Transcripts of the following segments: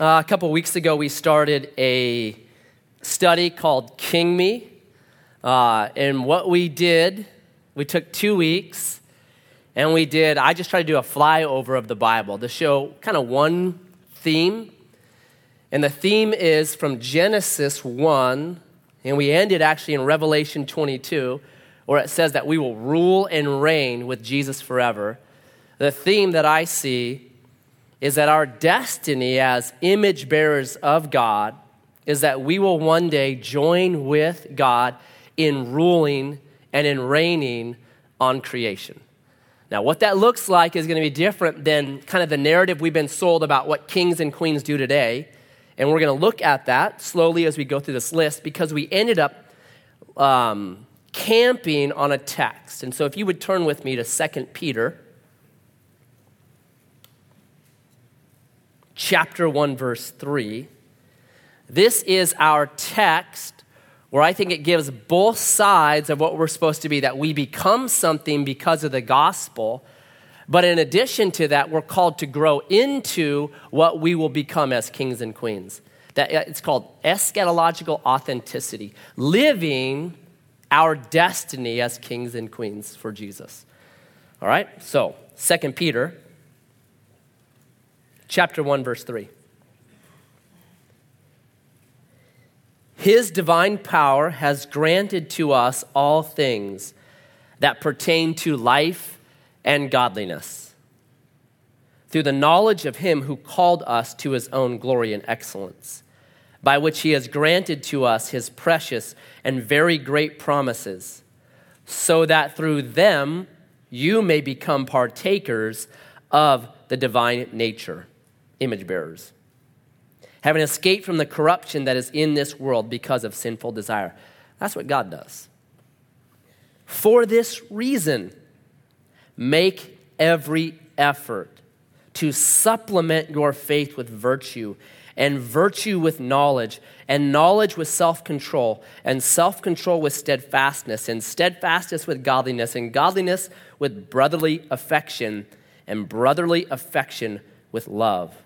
Uh, a couple weeks ago, we started a study called King Me. Uh, and what we did, we took two weeks and we did, I just tried to do a flyover of the Bible to show kind of one theme. And the theme is from Genesis 1, and we ended actually in Revelation 22, where it says that we will rule and reign with Jesus forever. The theme that I see is that our destiny as image bearers of God is that we will one day join with God in ruling and in reigning on creation. Now, what that looks like is going to be different than kind of the narrative we've been sold about what kings and queens do today. And we're going to look at that slowly as we go through this list because we ended up um, camping on a text. And so, if you would turn with me to 2 Peter chapter 1, verse 3. This is our text where I think it gives both sides of what we're supposed to be that we become something because of the gospel. But in addition to that, we're called to grow into what we will become as kings and queens. That uh, it's called eschatological authenticity, living our destiny as kings and queens for Jesus. All right? So, Second Peter chapter 1 verse 3. His divine power has granted to us all things that pertain to life and godliness through the knowledge of Him who called us to His own glory and excellence, by which He has granted to us His precious and very great promises, so that through them you may become partakers of the divine nature, image bearers having escaped from the corruption that is in this world because of sinful desire. That's what God does. For this reason, make every effort to supplement your faith with virtue, and virtue with knowledge, and knowledge with self control, and self control with steadfastness, and steadfastness with godliness, and godliness with brotherly affection, and brotherly affection with love.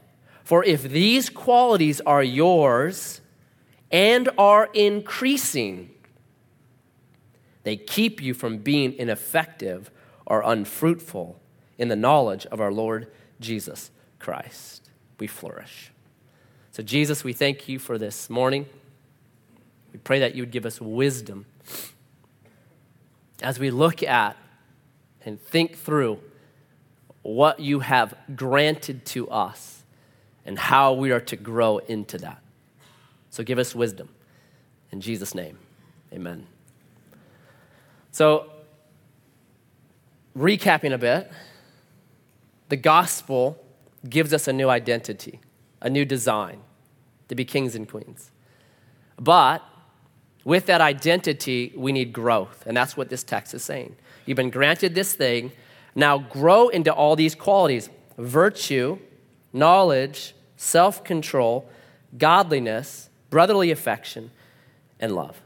For if these qualities are yours and are increasing, they keep you from being ineffective or unfruitful in the knowledge of our Lord Jesus Christ. We flourish. So, Jesus, we thank you for this morning. We pray that you would give us wisdom as we look at and think through what you have granted to us and how we are to grow into that. So give us wisdom. In Jesus' name, amen. So, recapping a bit, the gospel gives us a new identity, a new design to be kings and queens. But with that identity, we need growth. And that's what this text is saying. You've been granted this thing. Now grow into all these qualities virtue, knowledge, self control, godliness, brotherly affection, and love.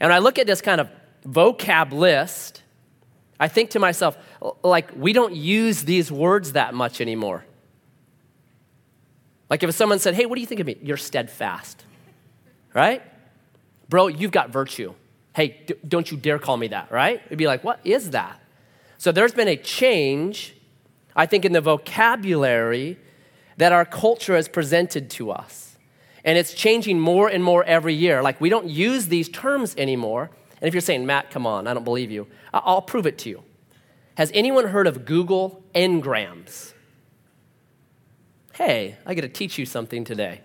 And when I look at this kind of vocab list, I think to myself, like, we don't use these words that much anymore. Like, if someone said, Hey, what do you think of me? You're steadfast, right? Bro, you've got virtue. Hey, d- don't you dare call me that, right? It'd be like, What is that? So there's been a change, I think, in the vocabulary that our culture has presented to us. And it's changing more and more every year. Like, we don't use these terms anymore. And if you're saying, Matt, come on, I don't believe you, I'll prove it to you. Has anyone heard of Google Ngrams? Hey, I get to teach you something today.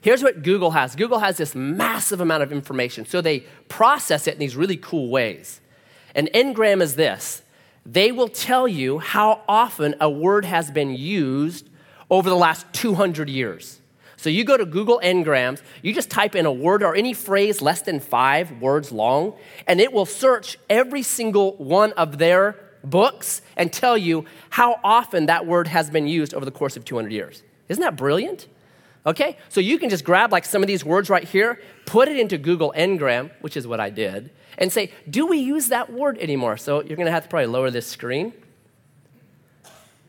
Here's what Google has Google has this massive amount of information, so they process it in these really cool ways. An ngram is this they will tell you how often a word has been used over the last 200 years. So you go to Google Ngrams, you just type in a word or any phrase less than five words long, and it will search every single one of their books and tell you how often that word has been used over the course of 200 years. Isn't that brilliant? Okay, so you can just grab like some of these words right here, put it into Google Ngram, which is what I did, and say, do we use that word anymore? So you're to have to probably lower this screen.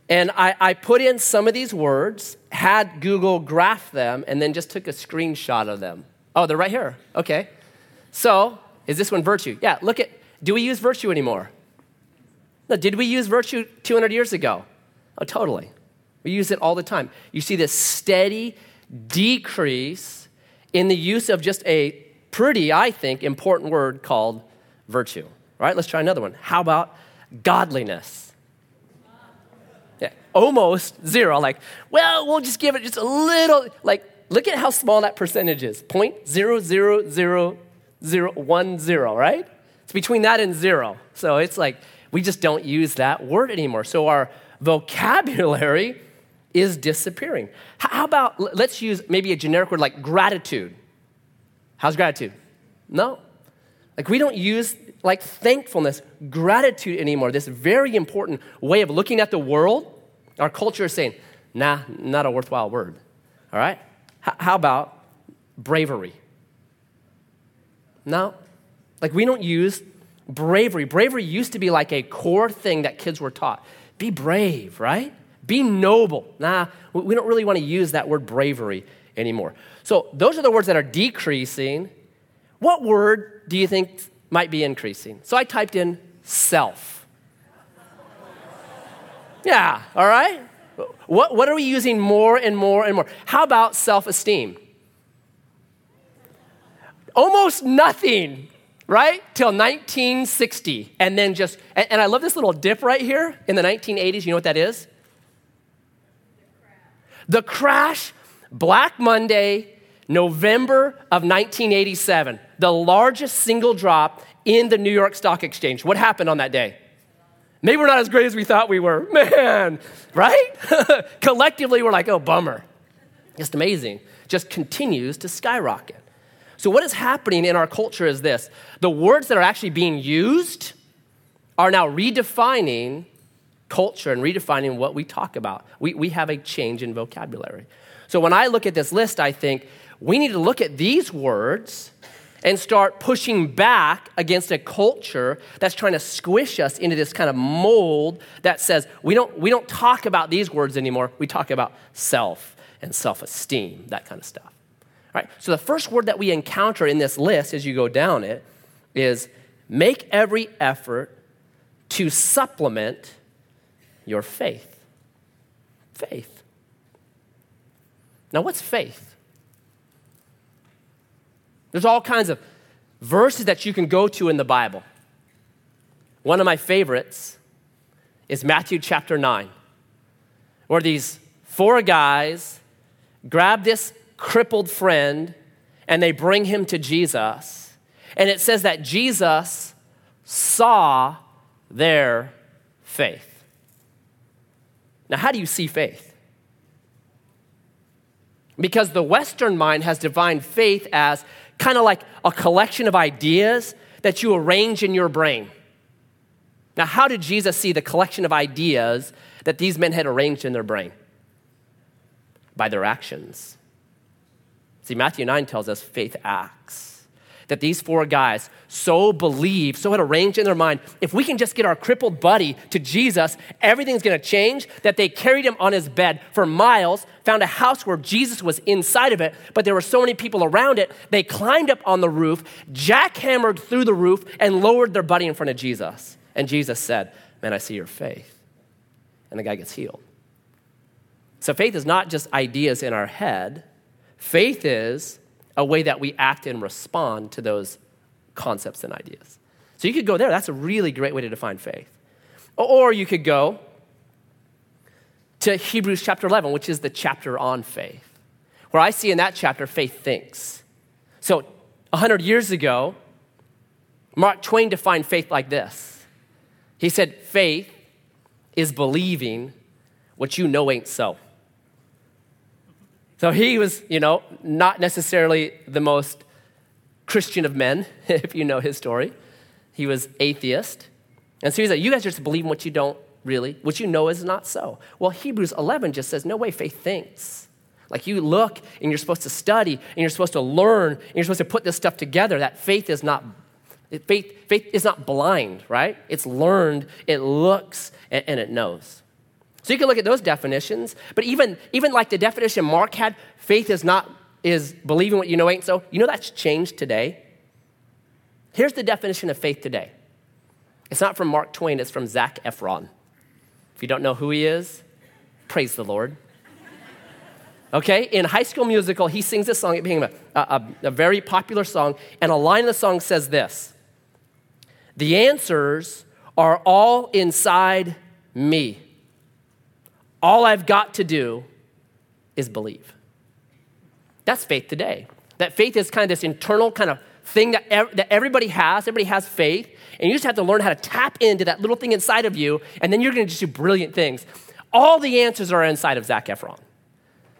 And I, I put in some of these words, had Google graph them, and then just took a screenshot of them. Oh, they're right here. Okay. So, is this one virtue? Yeah, look at, do we use virtue anymore? No, did we use virtue 200 years ago? Oh, totally. We use it all the time. You see this steady decrease in the use of just a pretty, I think, important word called virtue. All right, let's try another one. How about godliness? Yeah, almost zero. Like, well, we'll just give it just a little, like, look at how small that percentage is. Point zero zero zero zero one zero, right? It's between that and zero. So it's like we just don't use that word anymore. So our vocabulary is disappearing. How about let's use maybe a generic word like gratitude? How's gratitude? No. Like we don't use like thankfulness, gratitude anymore. This very important way of looking at the world. Our culture is saying, nah, not a worthwhile word. All right? H- how about bravery? No. Like we don't use bravery. Bravery used to be like a core thing that kids were taught. Be brave, right? Be noble. Nah, we don't really want to use that word bravery anymore. So those are the words that are decreasing. What word do you think might be increasing? So I typed in self. Yeah, all right? What, what are we using more and more and more? How about self esteem? Almost nothing right? Till 1960. And then just, and, and, I love this little dip right here in the 1980s. You know what that is? The crash, Black Monday, November of 1987, the largest single drop in the New York Stock Exchange. What happened on that day? Maybe we're not as great as we thought we were. Man, right? Collectively, we're like, oh, bummer. Just amazing. Just continues to skyrocket. So, what is happening in our culture is this the words that are actually being used are now redefining culture and redefining what we talk about. We, we have a change in vocabulary. So, when I look at this list, I think we need to look at these words and start pushing back against a culture that's trying to squish us into this kind of mold that says we don't, we don't talk about these words anymore. We talk about self and self esteem, that kind of stuff. Right? So the first word that we encounter in this list as you go down it is make every effort to supplement your faith. Faith. Now, what's faith? There's all kinds of verses that you can go to in the Bible. One of my favorites is Matthew chapter 9, where these four guys grab this crippled friend and they bring him to Jesus. And it says that Jesus saw their faith. Now, how do you see faith? Because the Western mind has defined faith as kind of like a collection of ideas that you arrange in your brain. Now, how did Jesus see the collection of ideas that these men had arranged in their brain? By their actions. See, Matthew 9 tells us faith acts. That these four guys so believe, so had arranged in their mind, if we can just get our crippled buddy to Jesus, everything's gonna change. That they carried him on his bed for miles, found a house where Jesus was inside of it, but there were so many people around it, they climbed up on the roof, jackhammered through the roof, and lowered their buddy in front of Jesus. And Jesus said, Man, I see your faith. And the guy gets healed. So faith is not just ideas in our head Faith is a way that we act and respond to those concepts and ideas. So you could go there. That's a really great way to define faith. Or you could go to Hebrews chapter 11, which is the chapter on faith, where I see in that chapter faith thinks. So 100 years ago, Mark Twain defined faith like this He said, faith is believing what you know ain't so. So he was, you know, not necessarily the most Christian of men, if you know his story. He was atheist. And so he's like, you guys just believe in what you don't really, what you know is not so. Well, Hebrews 11 just says, no way faith thinks. Like you look and you're supposed to study and you're supposed to learn and you're supposed to put this stuff together. That faith is not faith, faith is not blind, right? It's learned, it looks, and, and it knows. So you can look at those definitions, but even, even like the definition Mark had, faith is not is believing what you know ain't so. You know that's changed today. Here's the definition of faith today. It's not from Mark Twain, it's from Zac Efron. If you don't know who he is, praise the Lord. Okay, in High School Musical, he sings this song, it being a, a, a very popular song, and a line of the song says this The answers are all inside me. All I've got to do is believe. That's faith today. That faith is kind of this internal kind of thing that, ev- that everybody has. Everybody has faith. And you just have to learn how to tap into that little thing inside of you, and then you're going to just do brilliant things. All the answers are inside of Zac Efron.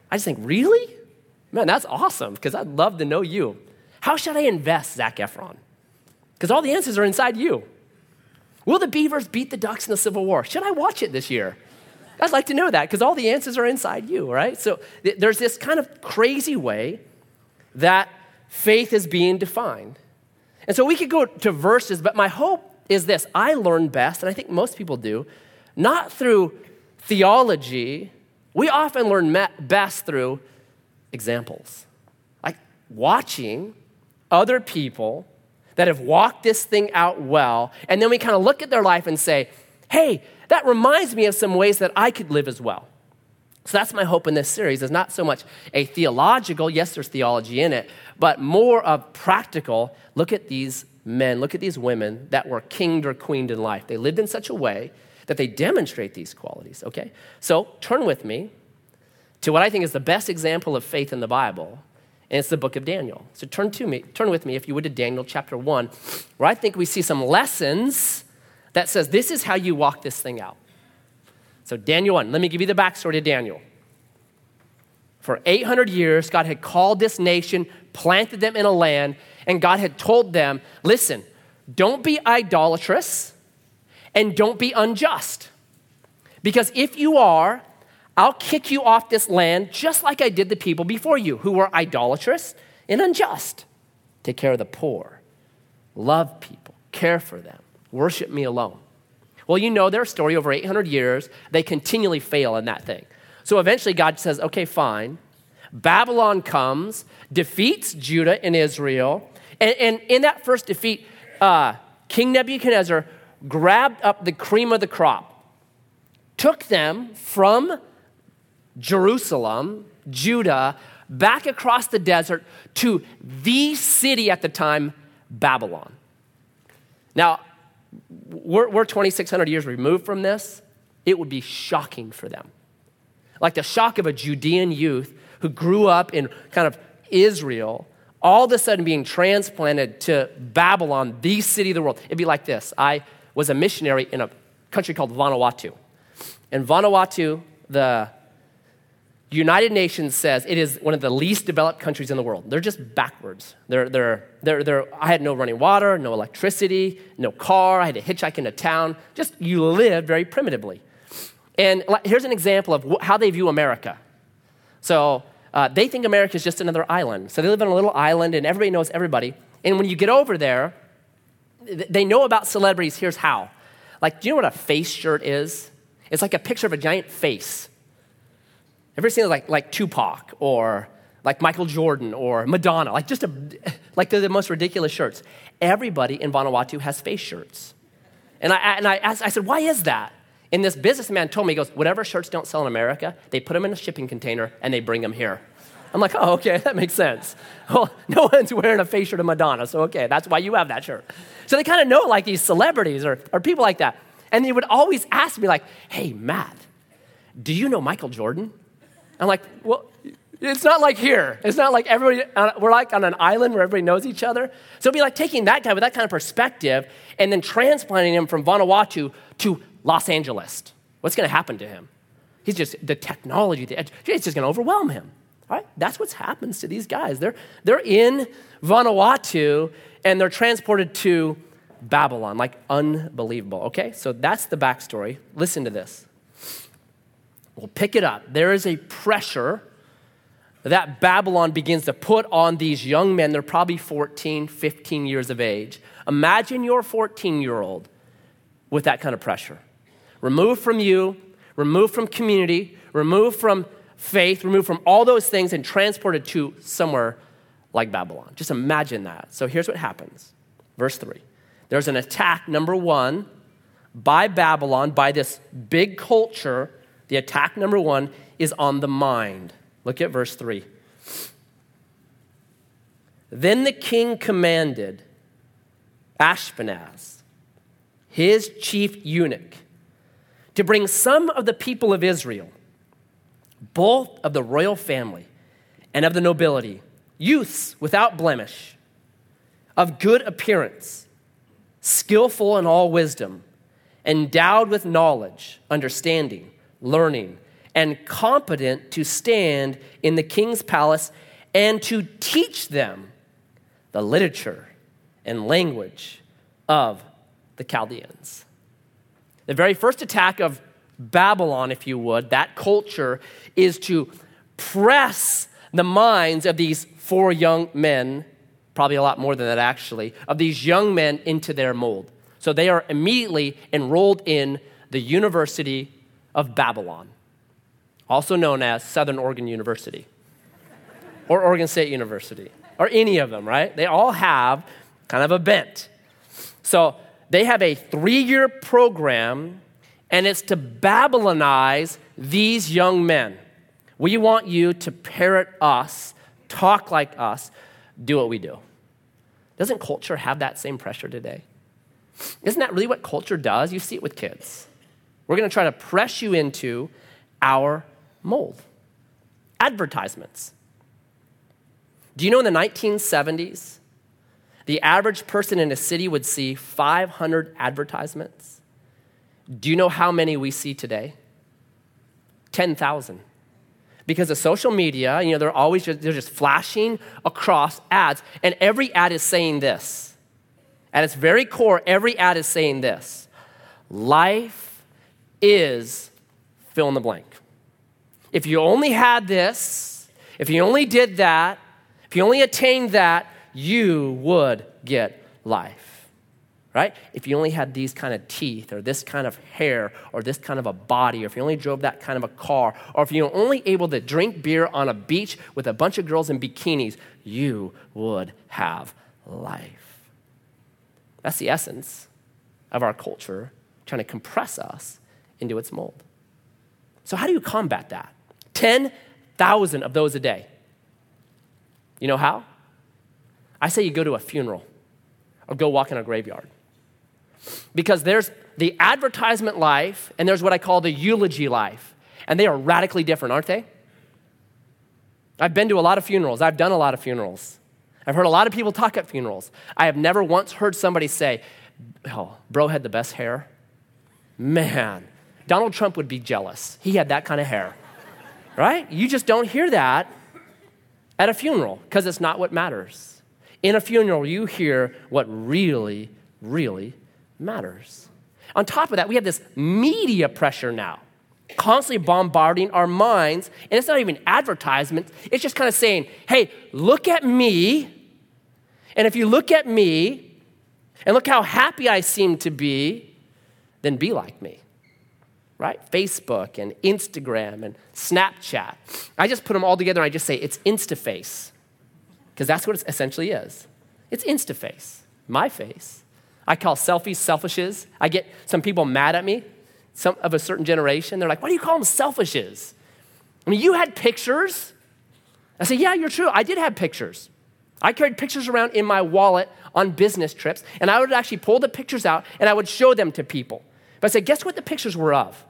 I just think, really? Man, that's awesome, because I'd love to know you. How should I invest, Zac Efron? Because all the answers are inside you. Will the Beavers beat the Ducks in the Civil War? Should I watch it this year? I'd like to know that because all the answers are inside you, right? So th- there's this kind of crazy way that faith is being defined. And so we could go to verses, but my hope is this I learn best, and I think most people do, not through theology. We often learn best through examples, like watching other people that have walked this thing out well, and then we kind of look at their life and say, hey, that reminds me of some ways that I could live as well. So that's my hope in this series is not so much a theological, yes, there's theology in it, but more of practical. Look at these men, look at these women that were kinged or queened in life. They lived in such a way that they demonstrate these qualities, okay? So turn with me to what I think is the best example of faith in the Bible, and it's the book of Daniel. So turn to me, turn with me, if you would, to Daniel chapter 1, where I think we see some lessons that says this is how you walk this thing out. So, Daniel 1, let me give you the backstory to Daniel. For 800 years, God had called this nation, planted them in a land, and God had told them listen, don't be idolatrous and don't be unjust. Because if you are, I'll kick you off this land just like I did the people before you who were idolatrous and unjust. Take care of the poor, love people, care for them. Worship me alone. Well, you know their story over 800 years. They continually fail in that thing. So eventually God says, okay, fine. Babylon comes, defeats Judah and Israel. And, and in that first defeat, uh, King Nebuchadnezzar grabbed up the cream of the crop, took them from Jerusalem, Judah, back across the desert to the city at the time, Babylon. Now, we're, we're 2,600 years removed from this, it would be shocking for them. Like the shock of a Judean youth who grew up in kind of Israel, all of a sudden being transplanted to Babylon, the city of the world. It'd be like this I was a missionary in a country called Vanuatu. And Vanuatu, the United Nations says it is one of the least developed countries in the world. They're just backwards. They're, they're, they're, they're, I had no running water, no electricity, no car. I had to hitchhike into town. Just you live very primitively. And here's an example of how they view America. So uh, they think America is just another island. So they live on a little island and everybody knows everybody. And when you get over there, they know about celebrities. Here's how. Like, do you know what a face shirt is? It's like a picture of a giant face Ever seen like, like Tupac or like Michael Jordan or Madonna? Like just a, like the, the most ridiculous shirts. Everybody in Vanuatu has face shirts. And I, and I, asked, I said, why is that? And this businessman told me, he goes, whatever shirts don't sell in America, they put them in a shipping container and they bring them here. I'm like, oh, okay, that makes sense. Well, no one's wearing a face shirt of Madonna, so okay, that's why you have that shirt. So they kind of know like these celebrities or, or people like that. And they would always ask me, like, hey, Matt, do you know Michael Jordan? I'm like, well, it's not like here. It's not like everybody, we're like on an island where everybody knows each other. So it'd be like taking that guy with that kind of perspective and then transplanting him from Vanuatu to Los Angeles. What's going to happen to him? He's just, the technology, the, it's just going to overwhelm him. All right? That's what happens to these guys. They're, they're in Vanuatu and they're transported to Babylon. Like unbelievable. Okay? So that's the backstory. Listen to this. We'll pick it up. There is a pressure that Babylon begins to put on these young men. They're probably 14, 15 years of age. Imagine your 14 year old with that kind of pressure. Removed from you, removed from community, removed from faith, removed from all those things, and transported to somewhere like Babylon. Just imagine that. So here's what happens. Verse 3. There's an attack, number one, by Babylon, by this big culture. The attack, number one, is on the mind. Look at verse 3. Then the king commanded Ashpenaz, his chief eunuch, to bring some of the people of Israel, both of the royal family and of the nobility, youths without blemish, of good appearance, skillful in all wisdom, endowed with knowledge, understanding, learning, and competent to stand in the king's palace and to teach them the literature and language of the Chaldeans. The very first attack of Babylon, if you would, that culture, is to press the minds of these four young men, probably a lot more than that actually, of these young men into their mold. So they are immediately enrolled in the University of Babylon, also known as Southern Oregon University or Oregon State University or any of them, right? They all have kind of a bent. So they have a three year program, and it's to Babylonize these young men. We want you to parrot us, talk like us, do what we do. Doesn't culture have that same pressure today? Isn't that really what culture does? You see it with kids. We're going to try to press you into our mold. Advertisements. Do you know in the 1970s, the average person in a city would see 500 advertisements? Do you know how many we see today? 10,000. Because of social media, you know, they're always just, they're just flashing across ads, and every ad is saying this. At its very core, every ad is saying this Life is fill in the blank. If you only had this, if you only did that, if you only attained that, you would get life. Right? If you only had these kind of teeth, or this kind of hair, or this kind of a body, or if you only drove that kind of a car, or if you were only able to drink beer on a beach with a bunch of girls in bikinis, you would have life. That's the essence of our culture trying to compress us into its mold. So, how do you combat that? 10,000 of those a day. You know how? I say you go to a funeral or go walk in a graveyard. Because there's the advertisement life and there's what I call the eulogy life. And they are radically different, aren't they? I've been to a lot of funerals. I've done a lot of funerals. I've heard a lot of people talk at funerals. I have never once heard somebody say, Oh, bro had the best hair. Man, Donald Trump would be jealous. He had that kind of hair, right? You just don't hear that at a funeral because it's not what matters. In a funeral, you hear what really, really matters. On top of that, we have this media pressure now, constantly bombarding our minds. And it's not even advertisements, it's just kind of saying, hey, look at me. And if you look at me and look how happy I seem to be, then be like me right? Facebook and Instagram and Snapchat. I just put them all together and I just say it's InstaFace, because that's what it essentially is. It's InstaFace, my face. I call selfies selfishes. I get some people mad at me, some of a certain generation. They're like, why do you call them selfishes? I mean, you had pictures. I say, yeah, you're true. I did have pictures. I carried pictures around in my wallet on business trips, and I would actually pull the pictures out and I would show them to people. But I said, guess what the pictures were of?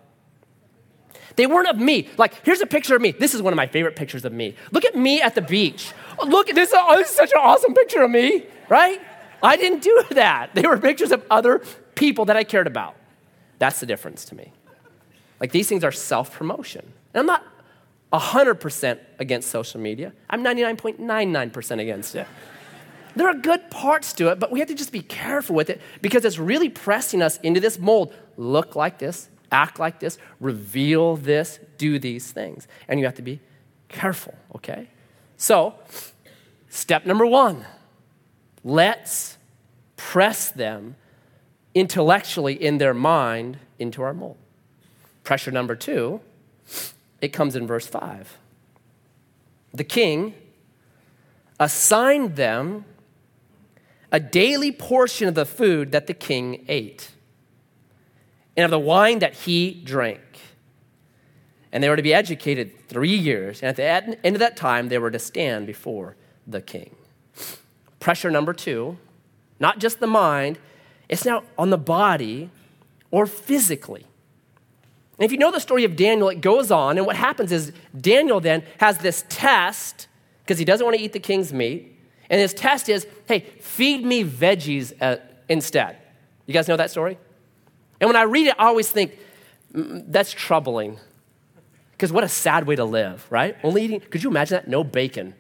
They weren't of me. Like, here's a picture of me. This is one of my favorite pictures of me. Look at me at the beach. Look, this, oh, this is such an awesome picture of me, right? I didn't do that. They were pictures of other people that I cared about. That's the difference to me. Like, these things are self promotion. And I'm not 100% against social media, I'm 99.99% against it. There are good parts to it, but we have to just be careful with it because it's really pressing us into this mold. Look like this, act like this, reveal this, do these things. And you have to be careful, okay? So, step number one let's press them intellectually in their mind into our mold. Pressure number two, it comes in verse 5. The king assigned them a daily portion of the food that the king ate and of the wine that he drank. And they were to be educated three years. And at the end of that time, they were to stand before the king. Pressure number two, not just the mind, it's now on the body or physically. And if you know the story of Daniel, it goes on, and what happens is Daniel then has this test because he doesn't want to eat the king's meat. And his test is hey, feed me veggies uh, instead. You guys know that story? And when I read it, I always think, mm, that's troubling. Because what a sad way to live, right? Only eating, could you imagine that? No bacon.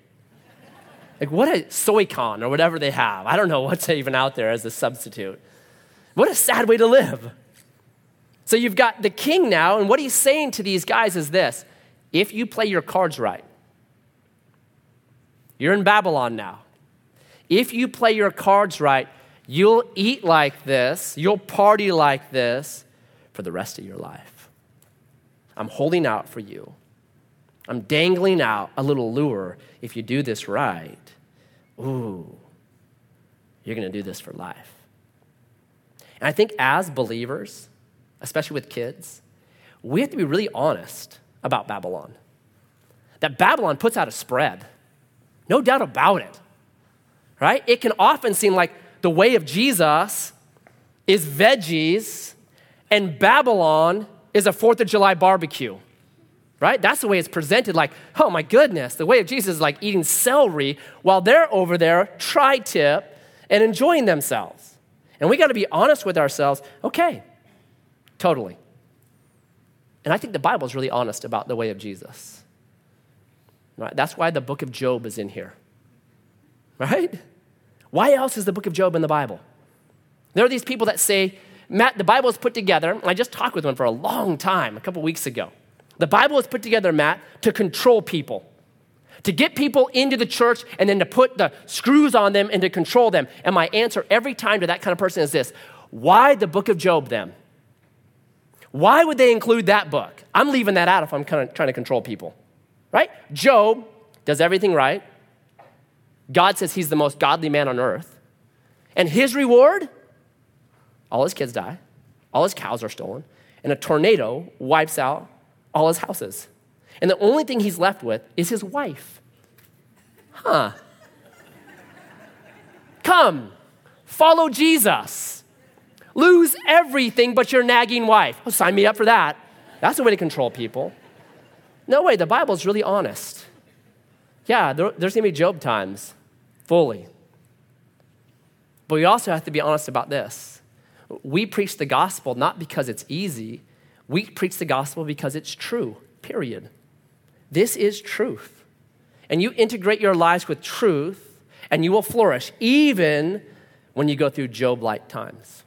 Like, what a soy con or whatever they have. I don't know what's even out there as a substitute. What a sad way to live. So you've got the king now, and what he's saying to these guys is this if you play your cards right, you're in Babylon now. If you play your cards right, you'll eat like this, you'll party like this for the rest of your life. I'm holding out for you. I'm dangling out a little lure. If you do this right, ooh, you're going to do this for life. And I think as believers, especially with kids, we have to be really honest about Babylon. That Babylon puts out a spread, no doubt about it, right? It can often seem like the way of Jesus is veggies and Babylon is a Fourth of July barbecue, right? That's the way it's presented like, oh my goodness, the way of Jesus is like eating celery while they're over there, tri tip, and enjoying themselves. And we got to be honest with ourselves. Okay, totally. And I think the Bible is really honest about the way of Jesus. Right? That's why the book of Job is in here. Right? Why else is the book of Job in the Bible? There are these people that say, Matt, the Bible is put together. I just talked with one for a long time, a couple weeks ago. The Bible is put together, Matt, to control people, to get people into the church and then to put the screws on them and to control them. And my answer every time to that kind of person is this Why the book of Job then? Why would they include that book? I'm leaving that out if I'm kind of trying to control people, right? Job does everything right. God says he's the most godly man on earth. And his reward? All his kids die, all his cows are stolen, and a tornado wipes out all his houses. And the only thing he's left with is his wife. Huh. Come, follow Jesus. Lose everything but your nagging wife. Oh, sign me up for that. That's a way to control people. No way, the Bible's really honest. Yeah, there, there's gonna be Job times, fully. But we also have to be honest about this. We preach the gospel not because it's easy, we preach the gospel because it's true, period. This is truth. And you integrate your lives with truth, and you will flourish, even when you go through Job like times.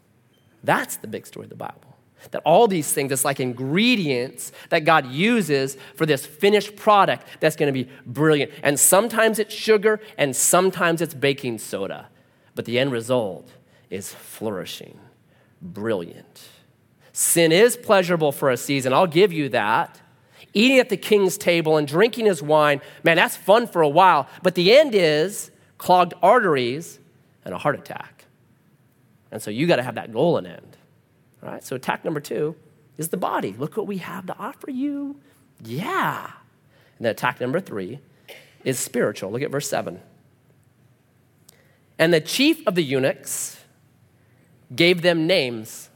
That's the big story of the Bible. That all these things, it's like ingredients that God uses for this finished product that's going to be brilliant. And sometimes it's sugar and sometimes it's baking soda. But the end result is flourishing, brilliant. Sin is pleasurable for a season, I'll give you that. Eating at the king's table and drinking his wine, man, that's fun for a while. But the end is clogged arteries and a heart attack. And so you got to have that goal in end. All right, so attack number two is the body. Look what we have to offer you. Yeah. And then attack number three is spiritual. Look at verse 7. And the chief of the eunuchs gave them names.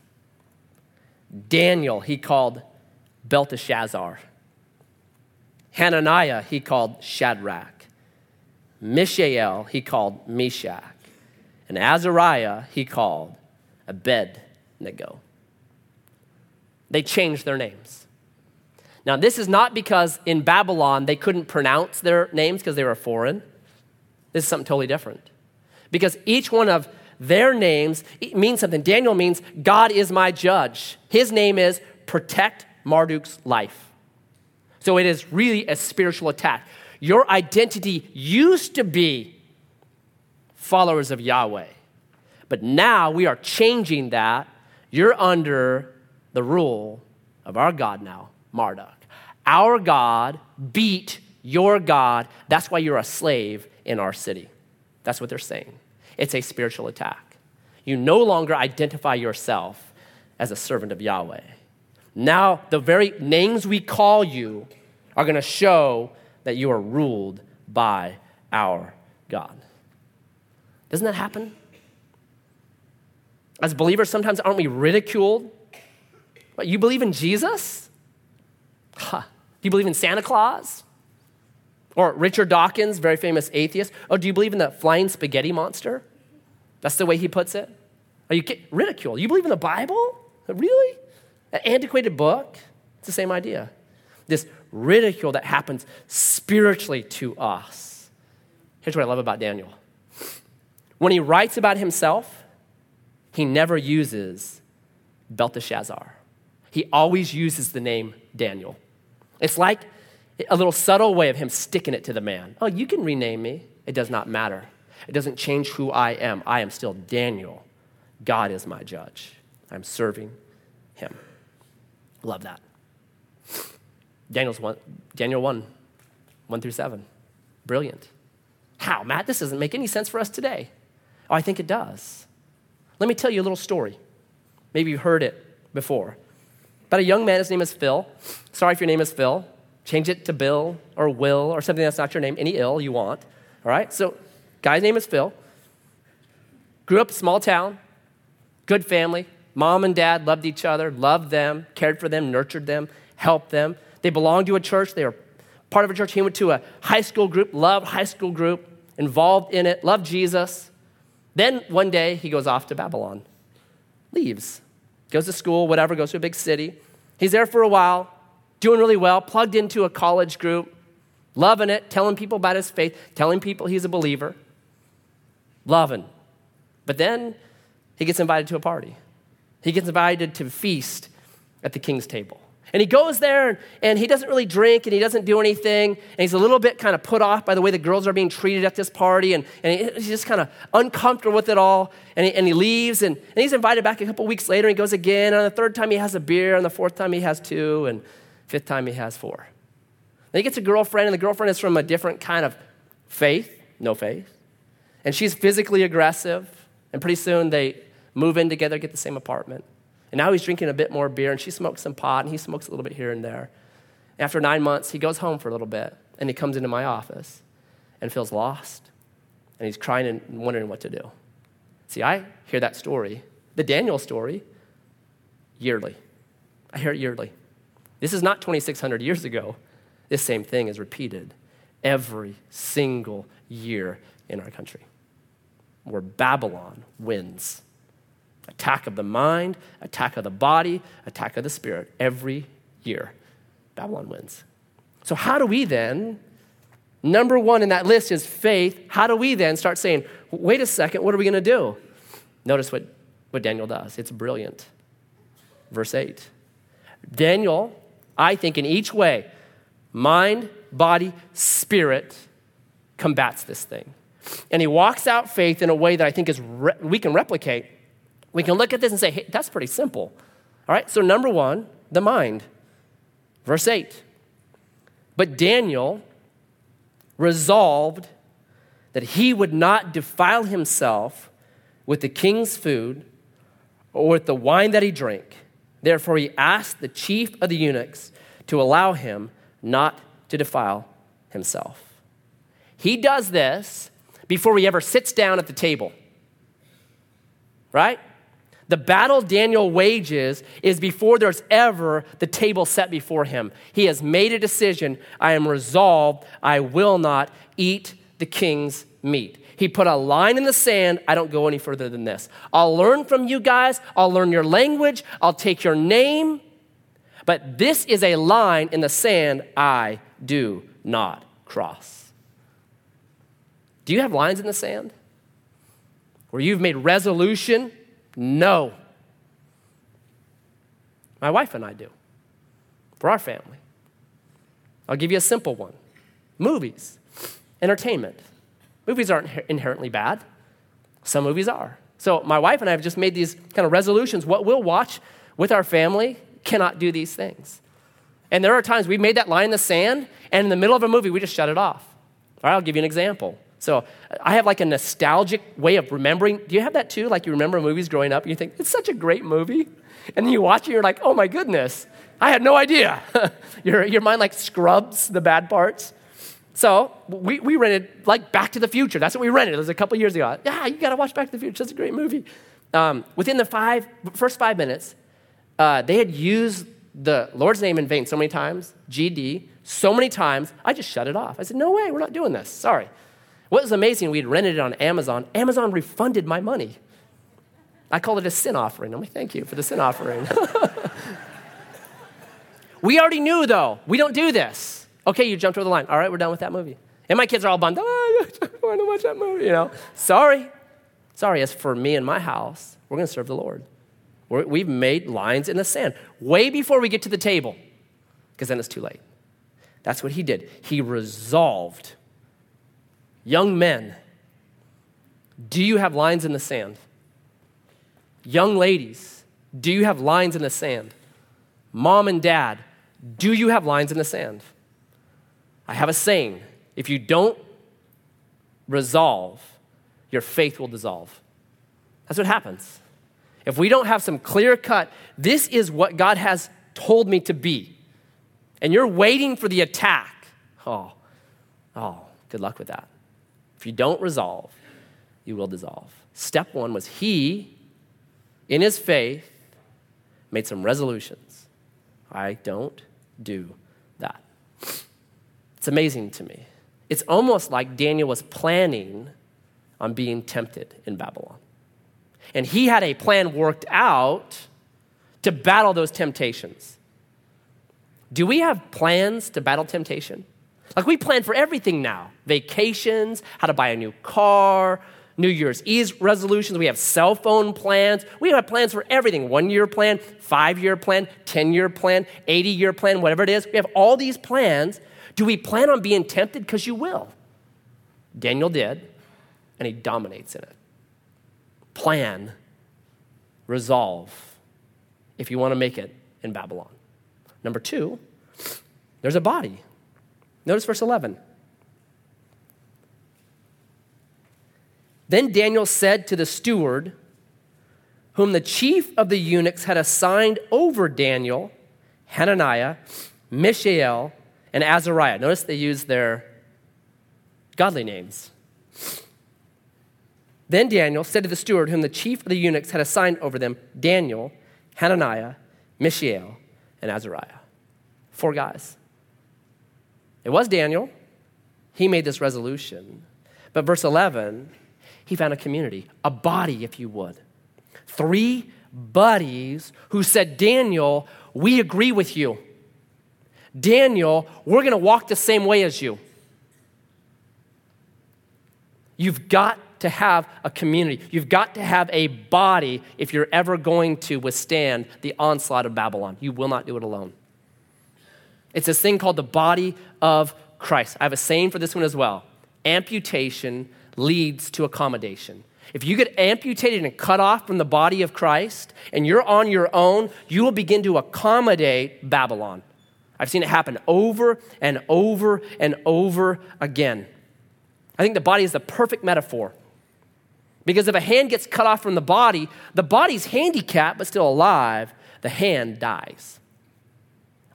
Daniel he called Belteshazzar. Hananiah he called Shadrach. Mishael he called Meshach. And Azariah he called Abednego they changed their names. Now, this is not because in Babylon they couldn't pronounce their names because they were foreign. This is something totally different. Because each one of their names means something. Daniel means God is my judge. His name is protect Marduk's life. So it is really a spiritual attack. Your identity used to be followers of Yahweh, but now we are changing that. You're under the rule of our God now, Marduk. Our God beat your God. That's why you're a slave in our city. That's what they're saying. It's a spiritual attack. You no longer identify yourself as a servant of Yahweh. Now, the very names we call you are going to show that you are ruled by our God. Doesn't that happen? As believers, sometimes aren't we ridiculed? You believe in Jesus? Huh. Do you believe in Santa Claus? Or Richard Dawkins, very famous atheist. Oh, do you believe in the flying spaghetti monster? That's the way he puts it. Are you ridiculed? You believe in the Bible? Really? An antiquated book? It's the same idea. This ridicule that happens spiritually to us. Here's what I love about Daniel. When he writes about himself, he never uses Belteshazzar. He always uses the name Daniel. It's like a little subtle way of him sticking it to the man. Oh, you can rename me. It does not matter. It doesn't change who I am. I am still Daniel. God is my judge. I'm serving him. Love that. Daniel's one, Daniel 1, 1 through 7. Brilliant. How, Matt? This doesn't make any sense for us today. Oh, I think it does. Let me tell you a little story. Maybe you've heard it before. About a young man, his name is Phil. Sorry if your name is Phil. Change it to Bill or Will or something that's not your name, any ill you want. All right? So, guy's name is Phil. Grew up small town, good family. Mom and dad loved each other, loved them, cared for them, nurtured them, helped them. They belonged to a church. They were part of a church. He went to a high school group, loved high school group, involved in it, loved Jesus. Then one day he goes off to Babylon, leaves, goes to school, whatever, goes to a big city. He's there for a while, doing really well, plugged into a college group, loving it, telling people about his faith, telling people he's a believer, loving. But then he gets invited to a party. He gets invited to feast at the king's table. And he goes there and he doesn't really drink and he doesn't do anything. And he's a little bit kind of put off by the way the girls are being treated at this party. And, and he's just kind of uncomfortable with it all. And he, and he leaves and, and he's invited back a couple weeks later. And he goes again. And on the third time he has a beer. And the fourth time he has two. And fifth time he has four. Then he gets a girlfriend. And the girlfriend is from a different kind of faith, no faith. And she's physically aggressive. And pretty soon they move in together, get the same apartment. And now he's drinking a bit more beer, and she smokes some pot, and he smokes a little bit here and there. After nine months, he goes home for a little bit, and he comes into my office and feels lost. And he's crying and wondering what to do. See, I hear that story, the Daniel story, yearly. I hear it yearly. This is not 2,600 years ago. This same thing is repeated every single year in our country, where Babylon wins Attack of the mind, attack of the body, attack of the spirit. Every year, Babylon wins. So, how do we then, number one in that list is faith. How do we then start saying, wait a second, what are we going to do? Notice what, what Daniel does. It's brilliant. Verse 8. Daniel, I think, in each way, mind, body, spirit, combats this thing. And he walks out faith in a way that I think is re- we can replicate we can look at this and say, hey, that's pretty simple. All right, so number one, the mind. Verse 8. But Daniel resolved that he would not defile himself with the king's food or with the wine that he drank. Therefore, he asked the chief of the eunuchs to allow him not to defile himself. He does this before he ever sits down at the table. Right? The battle Daniel wages is before there's ever the table set before him. He has made a decision. I am resolved. I will not eat the king's meat. He put a line in the sand. I don't go any further than this. I'll learn from you guys. I'll learn your language. I'll take your name. But this is a line in the sand I do not cross. Do you have lines in the sand? Where you've made resolution no. My wife and I do for our family. I'll give you a simple one movies, entertainment. Movies aren't inherently bad, some movies are. So, my wife and I have just made these kind of resolutions what we'll watch with our family cannot do these things. And there are times we've made that line in the sand, and in the middle of a movie, we just shut it off. All right, I'll give you an example. So I have like a nostalgic way of remembering. Do you have that too? Like you remember movies growing up and you think, it's such a great movie. And then you watch it, you're like, oh my goodness, I had no idea. your, your mind like scrubs the bad parts. So we, we rented like Back to the Future. That's what we rented. It was a couple years ago. Yeah, you got to watch Back to the Future. It's a great movie. Um, within the five, first five minutes, uh, they had used the Lord's name in vain so many times, GD, so many times, I just shut it off. I said, no way, we're not doing this. Sorry. What was amazing, we'd rented it on Amazon. Amazon refunded my money. I call it a sin offering. I'm like, thank you for the sin offering. we already knew, though, we don't do this. Okay, you jumped over the line. All right, we're done with that movie. And my kids are all bummed. Oh, I want to watch that movie, you know. Sorry. Sorry, as for me and my house, we're going to serve the Lord. we have made lines in the sand way before we get to the table, because then it's too late. That's what he did. He resolved. Young men, do you have lines in the sand? Young ladies, do you have lines in the sand? Mom and dad, do you have lines in the sand? I have a saying if you don't resolve, your faith will dissolve. That's what happens. If we don't have some clear cut, this is what God has told me to be, and you're waiting for the attack, oh, oh, good luck with that. If you don't resolve, you will dissolve. Step one was he, in his faith, made some resolutions. I don't do that. It's amazing to me. It's almost like Daniel was planning on being tempted in Babylon. And he had a plan worked out to battle those temptations. Do we have plans to battle temptation? Like we plan for everything now vacations, how to buy a new car, New Year's Eve resolutions. We have cell phone plans. We have plans for everything one year plan, five year plan, 10 year plan, 80 year plan, whatever it is. We have all these plans. Do we plan on being tempted? Because you will. Daniel did, and he dominates in it. Plan, resolve, if you want to make it in Babylon. Number two, there's a body. Notice verse 11. Then Daniel said to the steward, whom the chief of the eunuchs had assigned over Daniel, Hananiah, Mishael, and Azariah. Notice they use their godly names. Then Daniel said to the steward, whom the chief of the eunuchs had assigned over them, Daniel, Hananiah, Mishael, and Azariah. Four guys. It was Daniel. He made this resolution. But verse 11, he found a community, a body, if you would. Three buddies who said, Daniel, we agree with you. Daniel, we're going to walk the same way as you. You've got to have a community. You've got to have a body if you're ever going to withstand the onslaught of Babylon. You will not do it alone. It's this thing called the body of Christ. I have a saying for this one as well amputation leads to accommodation. If you get amputated and cut off from the body of Christ and you're on your own, you will begin to accommodate Babylon. I've seen it happen over and over and over again. I think the body is the perfect metaphor. Because if a hand gets cut off from the body, the body's handicapped but still alive, the hand dies.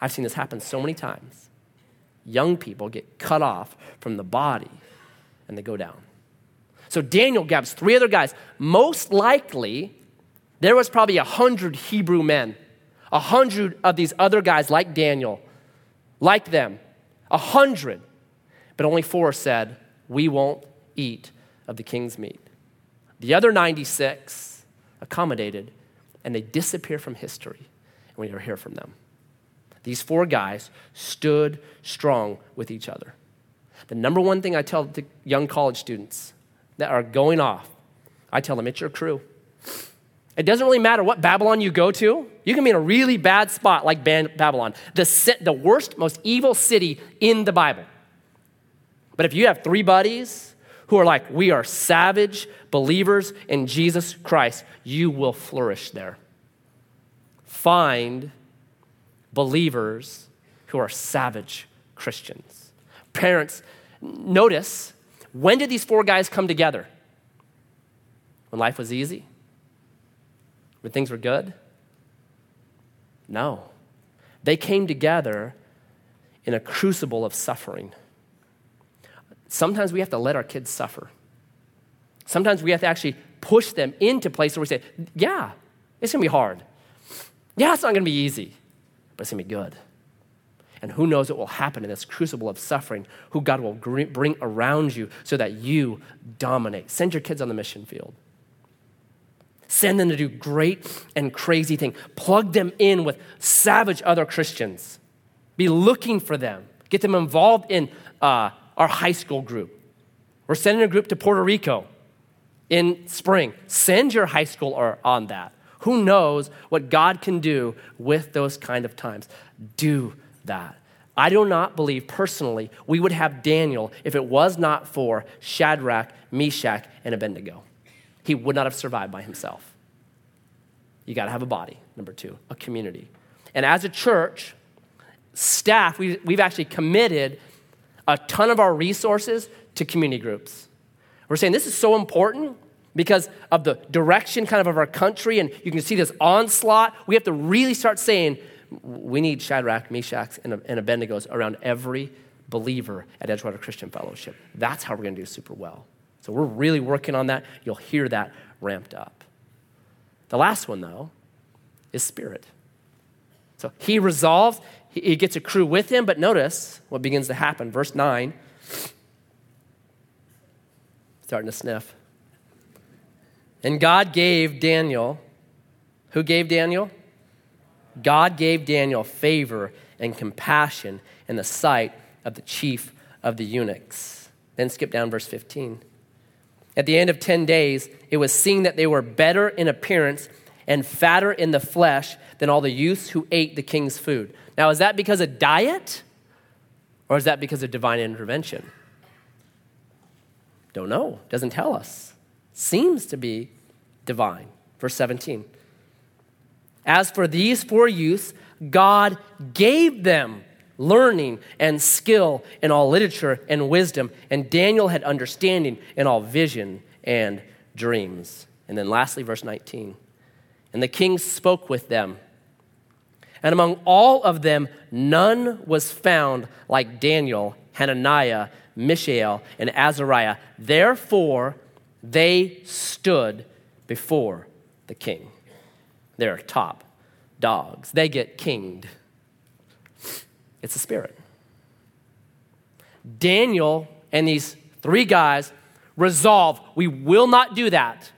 I've seen this happen so many times. Young people get cut off from the body and they go down. So Daniel grabs three other guys. Most likely, there was probably a hundred Hebrew men, a hundred of these other guys like Daniel like them, a hundred, but only four said, We won't eat of the king's meat. The other 96 accommodated, and they disappear from history, and we never hear from them. These four guys stood strong with each other. The number one thing I tell the young college students that are going off, I tell them, it's your crew. It doesn't really matter what Babylon you go to. You can be in a really bad spot like Babylon, the, the worst, most evil city in the Bible. But if you have three buddies who are like, we are savage believers in Jesus Christ, you will flourish there. Find believers who are savage Christians. Parents, notice when did these four guys come together? When life was easy? When things were good? No. They came together in a crucible of suffering. Sometimes we have to let our kids suffer. Sometimes we have to actually push them into places where we say, yeah, it's gonna be hard. Yeah, it's not gonna be easy, but it's gonna be good. And who knows what will happen in this crucible of suffering, who God will bring around you so that you dominate. Send your kids on the mission field. Send them to do great and crazy things. Plug them in with savage other Christians. Be looking for them. Get them involved in uh, our high school group. We're sending a group to Puerto Rico in spring. Send your high schooler on that. Who knows what God can do with those kind of times? Do that. I do not believe personally we would have Daniel if it was not for Shadrach, Meshach, and Abednego. He would not have survived by himself. You got to have a body, number two, a community. And as a church, staff, we, we've actually committed a ton of our resources to community groups. We're saying this is so important because of the direction kind of of our country, and you can see this onslaught. We have to really start saying we need Shadrach, Meshach, and, Abednego's around every believer at Edgewater Christian Fellowship. That's how we're going to do super well. So we're really working on that. You'll hear that ramped up. The last one, though, is spirit. So he resolves, he gets a crew with him, but notice what begins to happen. Verse 9 starting to sniff. And God gave Daniel, who gave Daniel? God gave Daniel favor and compassion in the sight of the chief of the eunuchs. Then skip down verse 15. At the end of 10 days, it was seen that they were better in appearance and fatter in the flesh than all the youths who ate the king's food. Now, is that because of diet or is that because of divine intervention? Don't know. Doesn't tell us. Seems to be divine. Verse 17. As for these four youths, God gave them learning and skill in all literature and wisdom, and Daniel had understanding in all vision and dreams. And then lastly, verse 19. And the king spoke with them. And among all of them, none was found like Daniel, Hananiah, Mishael, and Azariah. Therefore, they stood before the king. They're top dogs, they get kinged. It's the Spirit. Daniel and these three guys resolve we will not do that.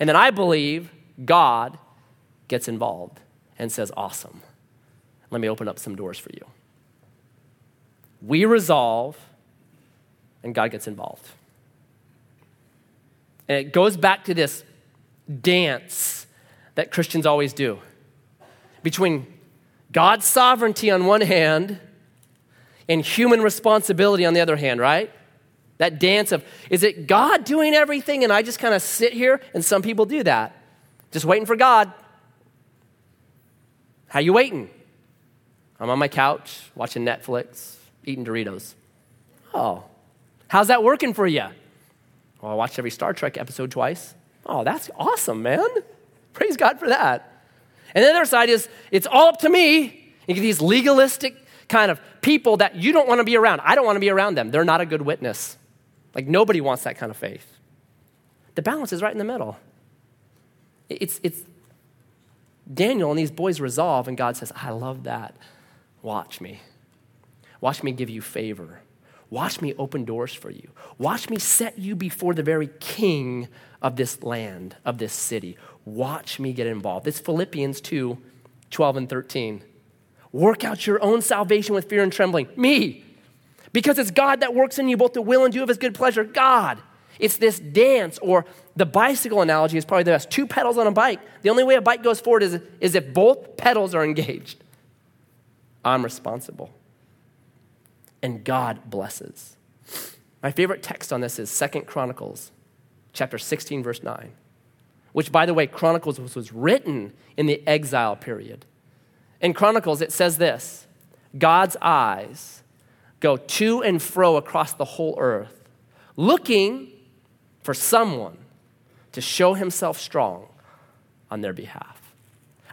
And then I believe God gets involved and says, Awesome. Let me open up some doors for you. We resolve and God gets involved. And it goes back to this dance that Christians always do between God's sovereignty on one hand and human responsibility on the other hand, right? That dance of, is it God doing everything and I just kind of sit here? And some people do that. Just waiting for God. How you waiting? I'm on my couch watching Netflix, eating Doritos. Oh, How's that working for you? Well, I watched every Star Trek episode twice. Oh, that's awesome, man. Praise God for that. And the other side is it's all up to me. You get these legalistic kind of people that you don't want to be around. I don't want to be around them. They're not a good witness. Like nobody wants that kind of faith. The balance is right in the middle. It's, it's Daniel and these boys resolve, and God says, I love that. Watch me. Watch me give you favor. Watch me open doors for you. Watch me set you before the very king of this land, of this city. Watch me get involved. It's Philippians 2 12 and 13. Work out your own salvation with fear and trembling. Me. Because it's God that works in you both to will and do of his good pleasure. God. It's this dance, or the bicycle analogy is probably the best. Two pedals on a bike. The only way a bike goes forward is, is if both pedals are engaged. I'm responsible and God blesses. My favorite text on this is Second Chronicles chapter 16 verse 9, which by the way Chronicles was, was written in the exile period. In Chronicles, it says this God's eyes go to and fro across the whole earth, looking for someone to show himself strong on their behalf.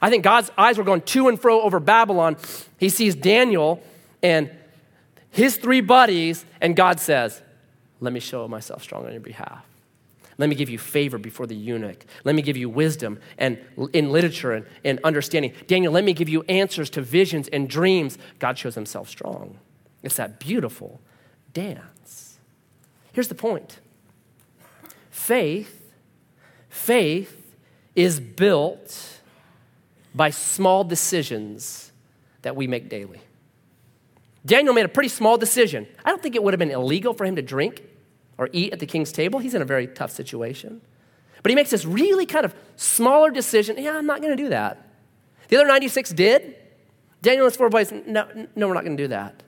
I think God's eyes were going to and fro over Babylon. He sees Daniel and his three buddies, and God says, Let me show myself strong on your behalf. Let me give you favor before the eunuch. Let me give you wisdom and in literature and, and understanding. Daniel, let me give you answers to visions and dreams. God shows himself strong. It's that beautiful dance. Here's the point faith, faith is built by small decisions that we make daily. Daniel made a pretty small decision. I don't think it would have been illegal for him to drink or eat at the king's table. He's in a very tough situation. But he makes this really kind of smaller decision. Yeah, I'm not going to do that. The other 96 did. Daniel and his four boys, no, no, we're not going to do that.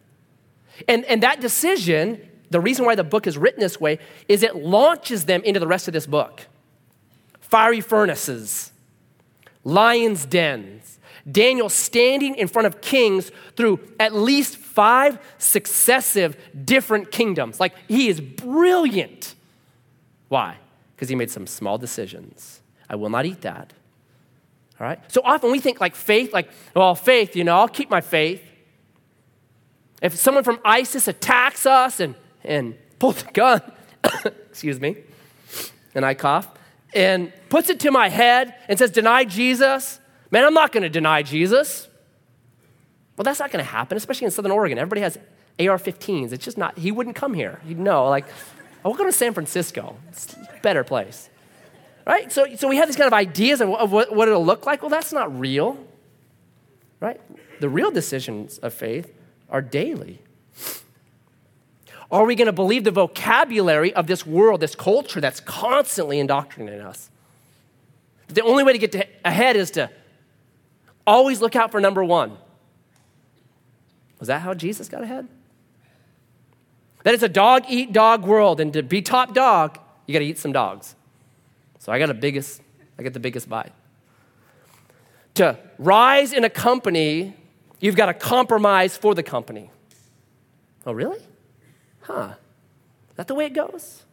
And, and that decision, the reason why the book is written this way, is it launches them into the rest of this book fiery furnaces, lions' dens, Daniel standing in front of kings through at least five successive different kingdoms. Like, he is brilliant. Why? Because he made some small decisions. I will not eat that. All right? So often we think like faith, like, well, faith, you know, I'll keep my faith. If someone from ISIS attacks us and, and pulls a gun, excuse me, and I cough, and puts it to my head and says, deny Jesus, man, I'm not going to deny Jesus. Well, that's not going to happen, especially in Southern Oregon. Everybody has AR 15s. It's just not, he wouldn't come here. He'd know, like, I will go to San Francisco. It's a better place. Right? So, so we have these kind of ideas of, of what, what it'll look like. Well, that's not real. Right? The real decisions of faith are daily. Are we going to believe the vocabulary of this world, this culture that's constantly indoctrinating us? The only way to get to ahead is to always look out for number one. Was that how Jesus got ahead? That it's a dog eat dog world, and to be top dog, you got to eat some dogs. So I got the biggest, I get the biggest bite. To rise in a company You've got to compromise for the company. Oh, really? Huh. Is that the way it goes?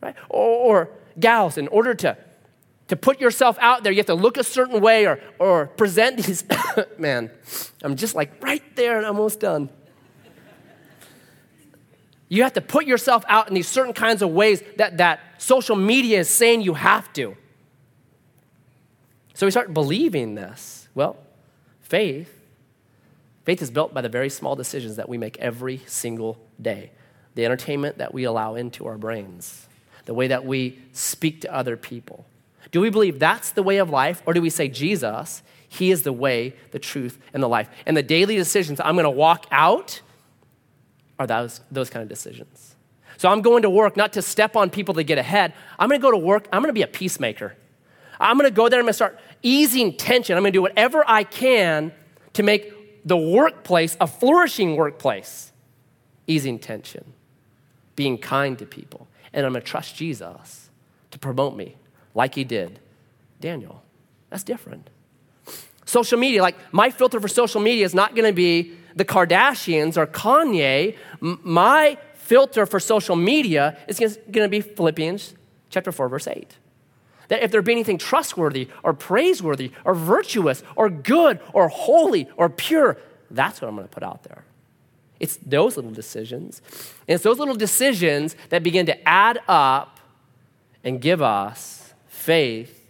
Right? Or, or gals, in order to, to put yourself out there, you have to look a certain way or, or present these. Man, I'm just like right there and almost done. You have to put yourself out in these certain kinds of ways that, that social media is saying you have to. So we start believing this. Well, faith Faith is built by the very small decisions that we make every single day the entertainment that we allow into our brains, the way that we speak to other people. Do we believe that's the way of life, or do we say, Jesus, He is the way, the truth, and the life? And the daily decisions I'm going to walk out are those, those kind of decisions. So I'm going to work not to step on people to get ahead. I'm going to go to work, I'm going to be a peacemaker. I'm going to go there, I'm to start easing tension. I'm going to do whatever I can to make the workplace a flourishing workplace, easing tension, being kind to people. And I'm going to trust Jesus to promote me like he did Daniel. That's different. Social media, like my filter for social media is not going to be the Kardashians or Kanye. my filter for social media is going to be Philippians chapter 4 verse 8. That if there be anything trustworthy or praiseworthy or virtuous or good or holy or pure, that's what I'm going to put out there. It's those little decisions. And it's those little decisions that begin to add up and give us faith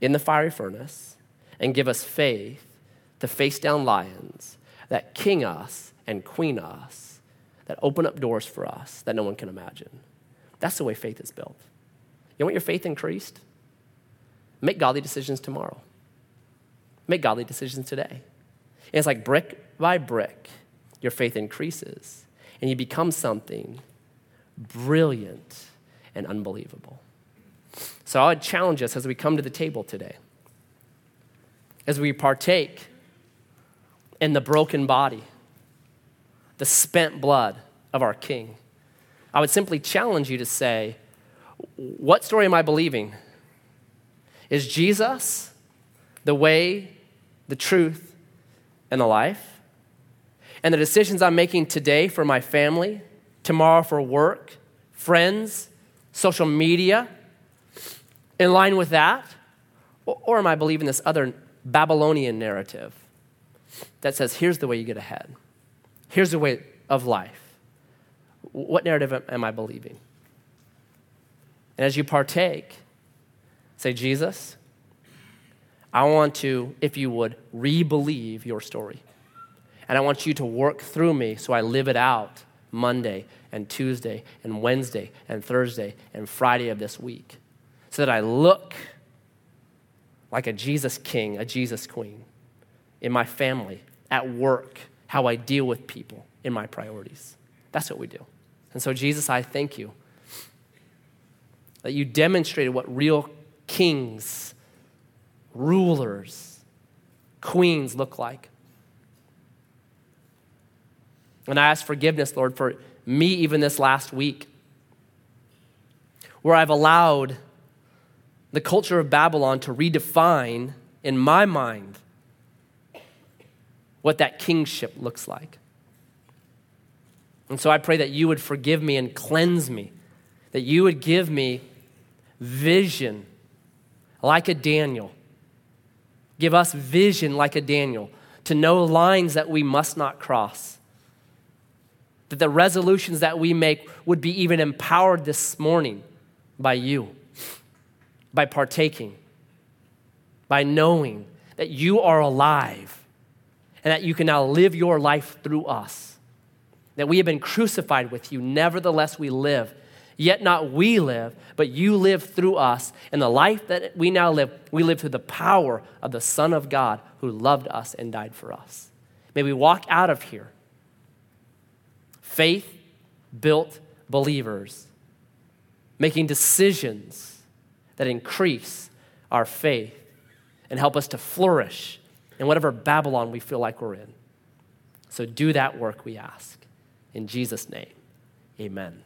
in the fiery furnace and give us faith to face down lions that king us and queen us, that open up doors for us that no one can imagine. That's the way faith is built. You want your faith increased? Make godly decisions tomorrow. Make godly decisions today. And it's like brick by brick, your faith increases and you become something brilliant and unbelievable. So I would challenge us as we come to the table today, as we partake in the broken body, the spent blood of our King. I would simply challenge you to say, What story am I believing? Is Jesus the way, the truth, and the life. And the decisions I'm making today for my family, tomorrow for work, friends, social media, in line with that? Or am I believing this other Babylonian narrative that says, here's the way you get ahead? Here's the way of life. What narrative am I believing? And as you partake, say, Jesus, I want to, if you would, re believe your story. And I want you to work through me so I live it out Monday and Tuesday and Wednesday and Thursday and Friday of this week so that I look like a Jesus king, a Jesus queen in my family, at work, how I deal with people, in my priorities. That's what we do. And so, Jesus, I thank you that you demonstrated what real kings, rulers, queens look like. And I ask forgiveness, Lord, for me even this last week, where I've allowed the culture of Babylon to redefine in my mind what that kingship looks like. And so I pray that you would forgive me and cleanse me, that you would give me vision like a Daniel. Give us vision like a Daniel to know lines that we must not cross. That the resolutions that we make would be even empowered this morning by you, by partaking, by knowing that you are alive and that you can now live your life through us. That we have been crucified with you, nevertheless we live Yet not we live, but you live through us. And the life that we now live, we live through the power of the Son of God who loved us and died for us. May we walk out of here faith built believers, making decisions that increase our faith and help us to flourish in whatever Babylon we feel like we're in. So do that work, we ask. In Jesus' name, amen.